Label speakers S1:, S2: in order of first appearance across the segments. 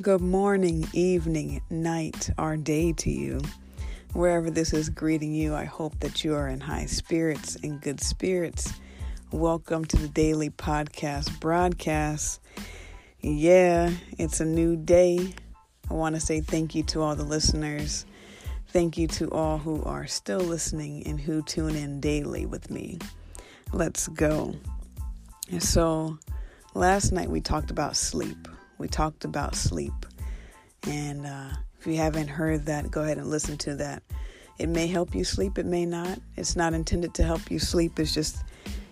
S1: Good morning, evening, night, or day to you. Wherever this is greeting you, I hope that you are in high spirits and good spirits. Welcome to the daily podcast broadcast. Yeah, it's a new day. I want to say thank you to all the listeners. Thank you to all who are still listening and who tune in daily with me. Let's go. So, last night we talked about sleep we talked about sleep. And uh, if you haven't heard that, go ahead and listen to that. It may help you sleep, it may not. It's not intended to help you sleep. It's just,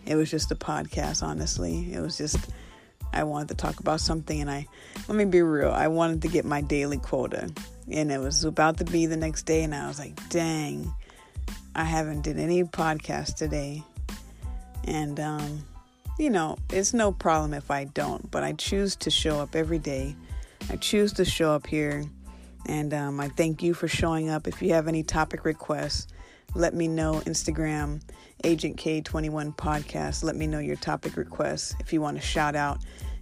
S1: it was just a podcast, honestly. It was just, I wanted to talk about something, and I, let me be real, I wanted to get my daily quota. And it was about to be the next day, and I was like, dang, I haven't did any podcast today. And, um, you know, it's no problem if I don't, but I choose to show up every day. I choose to show up here, and um, I thank you for showing up. If you have any topic requests, let me know. Instagram, Agent K21 Podcast. Let me know your topic requests. If you want to shout out,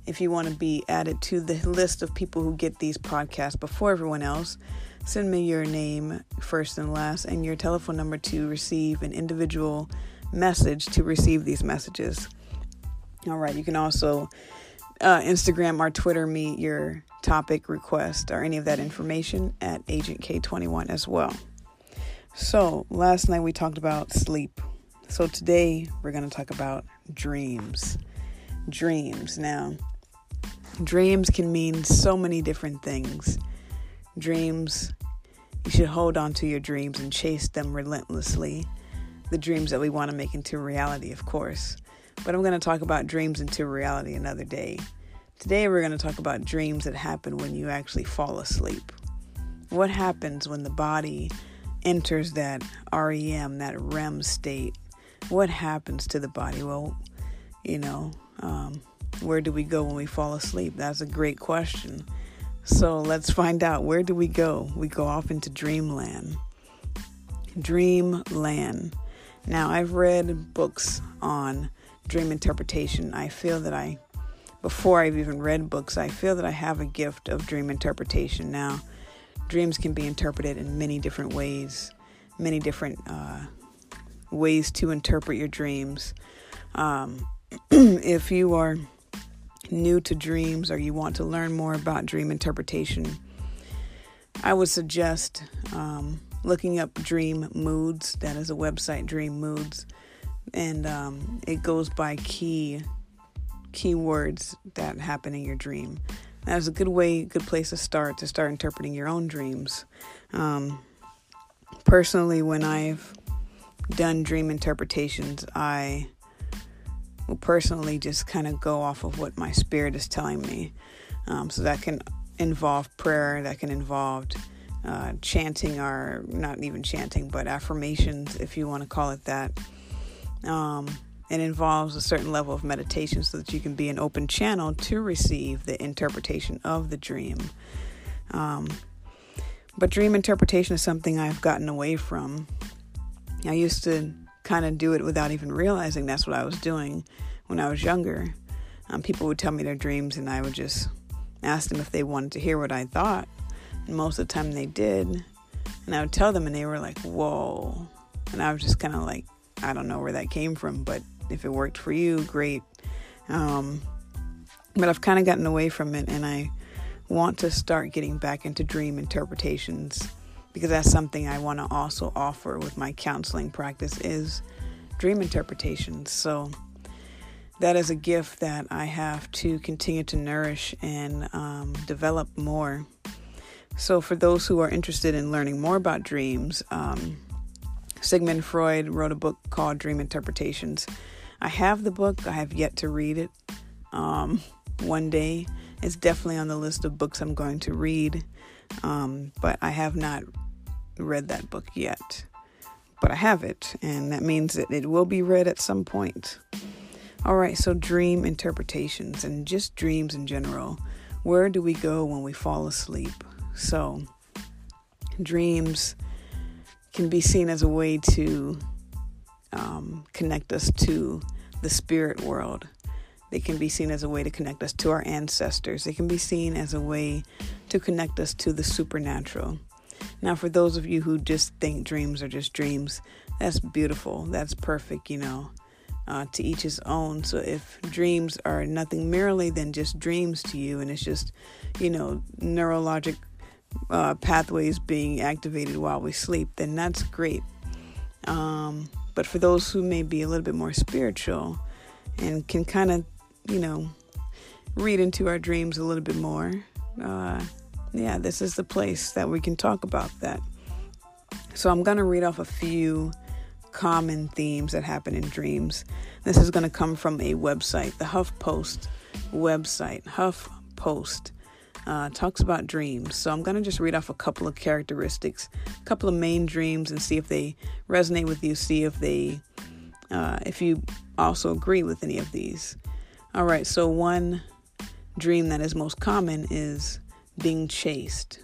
S1: if you want to be added to the list of people who get these podcasts before everyone else, send me your name, first and last, and your telephone number to receive an individual message to receive these messages. All right, you can also uh, Instagram or Twitter me your topic request or any of that information at Agent K21 as well. So, last night we talked about sleep. So, today we're going to talk about dreams. Dreams. Now, dreams can mean so many different things. Dreams, you should hold on to your dreams and chase them relentlessly. The dreams that we want to make into reality, of course. But I'm going to talk about dreams into reality another day. Today, we're going to talk about dreams that happen when you actually fall asleep. What happens when the body enters that REM, that REM state? What happens to the body? Well, you know, um, where do we go when we fall asleep? That's a great question. So let's find out where do we go? We go off into dreamland. Dreamland. Now, I've read books on dream interpretation, I feel that I, before I've even read books, I feel that I have a gift of dream interpretation. Now, dreams can be interpreted in many different ways, many different uh, ways to interpret your dreams. Um, if you are new to dreams or you want to learn more about dream interpretation, I would suggest um, looking up Dream Moods. That is a website, Dream Moods and um, it goes by key keywords that happen in your dream. That's a good way, good place to start to start interpreting your own dreams. Um, personally, when I've done dream interpretations, I will personally just kind of go off of what my spirit is telling me. Um, so that can involve prayer, that can involve uh, chanting, or not even chanting, but affirmations, if you want to call it that. Um, it involves a certain level of meditation so that you can be an open channel to receive the interpretation of the dream. Um, but dream interpretation is something I've gotten away from. I used to kind of do it without even realizing that's what I was doing when I was younger. Um, people would tell me their dreams, and I would just ask them if they wanted to hear what I thought. And most of the time they did. And I would tell them, and they were like, whoa. And I was just kind of like, I don't know where that came from, but if it worked for you, great. Um, but I've kind of gotten away from it, and I want to start getting back into dream interpretations because that's something I want to also offer with my counseling practice is dream interpretations. So that is a gift that I have to continue to nourish and um, develop more. So for those who are interested in learning more about dreams, um, Sigmund Freud wrote a book called Dream Interpretations. I have the book, I have yet to read it. Um, one day, it's definitely on the list of books I'm going to read, um, but I have not read that book yet. But I have it, and that means that it will be read at some point. All right, so dream interpretations and just dreams in general. Where do we go when we fall asleep? So, dreams can be seen as a way to um, connect us to the spirit world. They can be seen as a way to connect us to our ancestors. They can be seen as a way to connect us to the supernatural. Now, for those of you who just think dreams are just dreams, that's beautiful. That's perfect, you know. Uh, to each his own. So if dreams are nothing merely than just dreams to you, and it's just, you know, neurologic uh, pathways being activated while we sleep, then that's great. Um, but for those who may be a little bit more spiritual and can kind of, you know, read into our dreams a little bit more, uh, yeah, this is the place that we can talk about that. So I'm going to read off a few common themes that happen in dreams. This is going to come from a website, the HuffPost website. HuffPost uh, talks about dreams. So I'm going to just read off a couple of characteristics, a couple of main dreams, and see if they resonate with you. See if they, uh, if you also agree with any of these. All right. So one dream that is most common is being chased.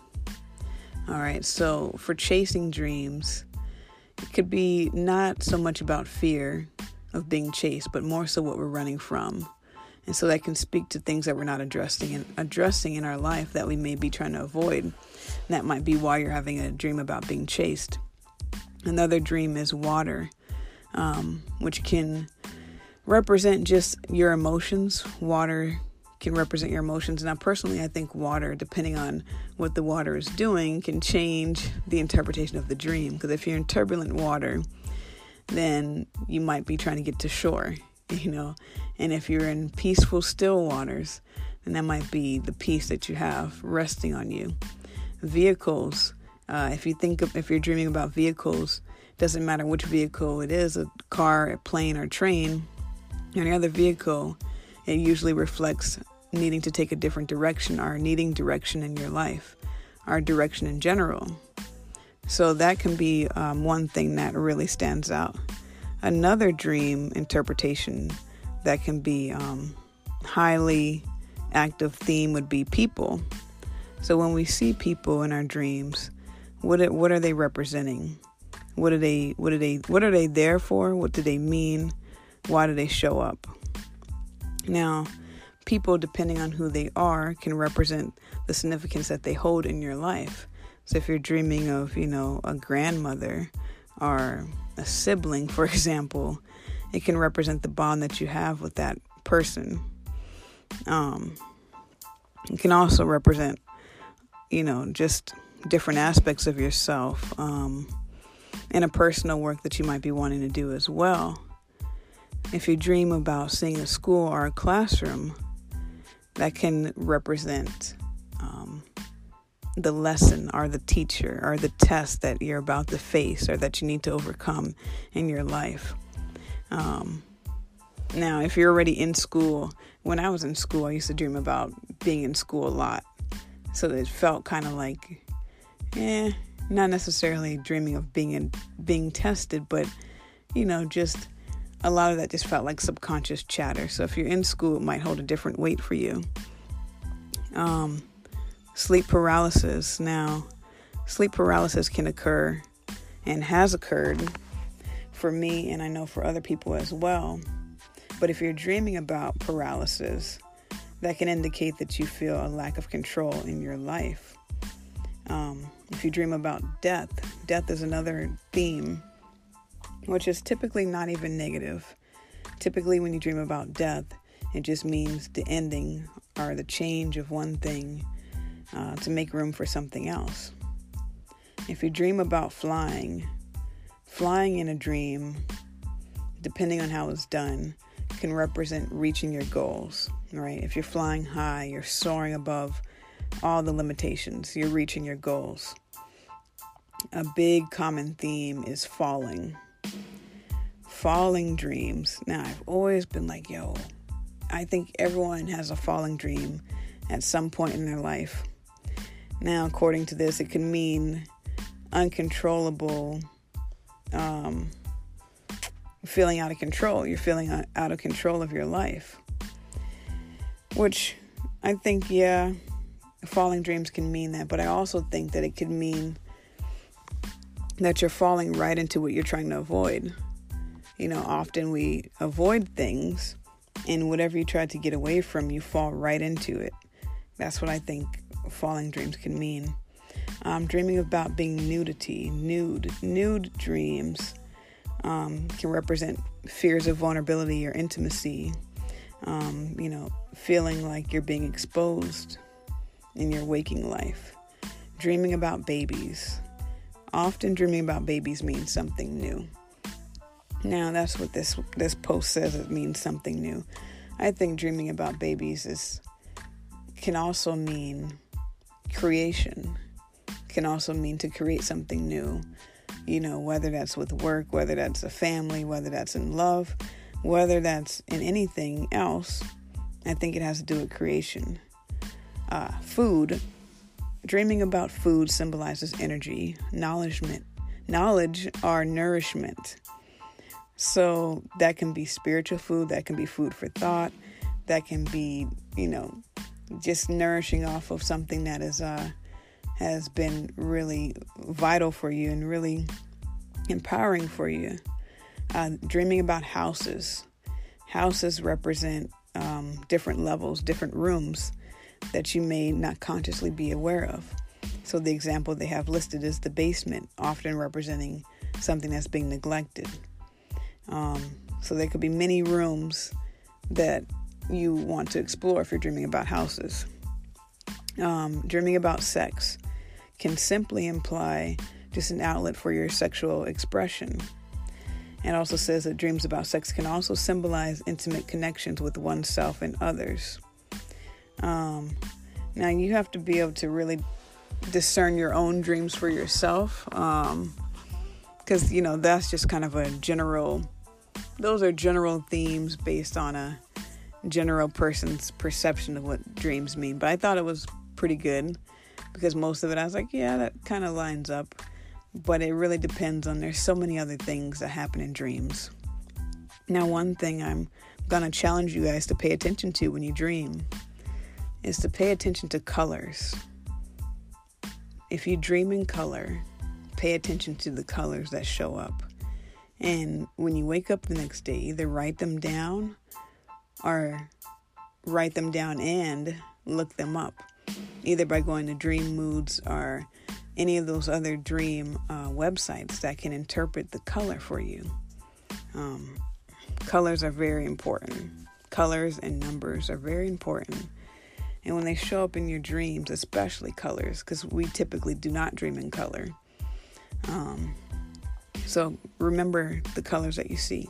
S1: All right. So for chasing dreams, it could be not so much about fear of being chased, but more so what we're running from. And so that can speak to things that we're not addressing in, addressing in our life that we may be trying to avoid. And that might be why you're having a dream about being chased. Another dream is water, um, which can represent just your emotions. Water can represent your emotions. Now, personally, I think water, depending on what the water is doing, can change the interpretation of the dream. Because if you're in turbulent water, then you might be trying to get to shore, you know. And if you're in peaceful, still waters, then that might be the peace that you have resting on you. Vehicles, uh, if you think of, if you're dreaming about vehicles, doesn't matter which vehicle it is a car, a plane, or train, any other vehicle, it usually reflects needing to take a different direction or needing direction in your life, or direction in general. So that can be um, one thing that really stands out. Another dream interpretation that can be um, highly active theme would be people. So when we see people in our dreams, what what are they representing? What are they what are they what are they there for? What do they mean? Why do they show up? Now, people depending on who they are can represent the significance that they hold in your life. So if you're dreaming of, you know, a grandmother or a sibling, for example, it can represent the bond that you have with that person. Um, it can also represent, you know, just different aspects of yourself um, and a personal work that you might be wanting to do as well. If you dream about seeing a school or a classroom, that can represent um, the lesson or the teacher or the test that you're about to face or that you need to overcome in your life. Um, now, if you're already in school, when I was in school, I used to dream about being in school a lot. So it felt kind of like, eh, not necessarily dreaming of being in, being tested, but you know, just a lot of that just felt like subconscious chatter. So if you're in school, it might hold a different weight for you. Um, sleep paralysis. Now, sleep paralysis can occur and has occurred for me, and I know for other people as well. But if you're dreaming about paralysis, that can indicate that you feel a lack of control in your life. Um, if you dream about death, death is another theme, which is typically not even negative. Typically, when you dream about death, it just means the ending or the change of one thing uh, to make room for something else. If you dream about flying, Flying in a dream, depending on how it's done, can represent reaching your goals, right? If you're flying high, you're soaring above all the limitations, you're reaching your goals. A big common theme is falling. Falling dreams. Now, I've always been like, yo, I think everyone has a falling dream at some point in their life. Now, according to this, it can mean uncontrollable um, feeling out of control. You're feeling out of control of your life. Which I think, yeah, falling dreams can mean that, but I also think that it could mean that you're falling right into what you're trying to avoid. You know, often we avoid things And whatever you try to get away from, you fall right into it. That's what I think falling dreams can mean. Um, dreaming about being nudity, nude, nude dreams um, can represent fears of vulnerability or intimacy. Um, you know, feeling like you're being exposed in your waking life. Dreaming about babies. Often dreaming about babies means something new. Now that's what this this post says it means something new. I think dreaming about babies is can also mean creation. Can also mean to create something new. You know, whether that's with work, whether that's a family, whether that's in love, whether that's in anything else, I think it has to do with creation. Uh, food, dreaming about food symbolizes energy, knowledgement, knowledge or nourishment. So that can be spiritual food, that can be food for thought, that can be, you know, just nourishing off of something that is uh, has been really vital for you and really empowering for you. Uh, dreaming about houses. Houses represent um, different levels, different rooms that you may not consciously be aware of. So, the example they have listed is the basement, often representing something that's being neglected. Um, so, there could be many rooms that you want to explore if you're dreaming about houses. Um, dreaming about sex can simply imply just an outlet for your sexual expression. It also says that dreams about sex can also symbolize intimate connections with oneself and others. Um, now, you have to be able to really discern your own dreams for yourself because, um, you know, that's just kind of a general, those are general themes based on a general person's perception of what dreams mean. But I thought it was pretty good because most of it I was like, yeah, that kind of lines up but it really depends on there's so many other things that happen in dreams. Now, one thing I'm going to challenge you guys to pay attention to when you dream is to pay attention to colors. If you dream in color, pay attention to the colors that show up. And when you wake up the next day, either write them down or write them down and look them up, either by going to Dream Moods or any of those other dream uh, websites that can interpret the color for you. Um, colors are very important. Colors and numbers are very important. And when they show up in your dreams, especially colors, because we typically do not dream in color. Um, so remember the colors that you see.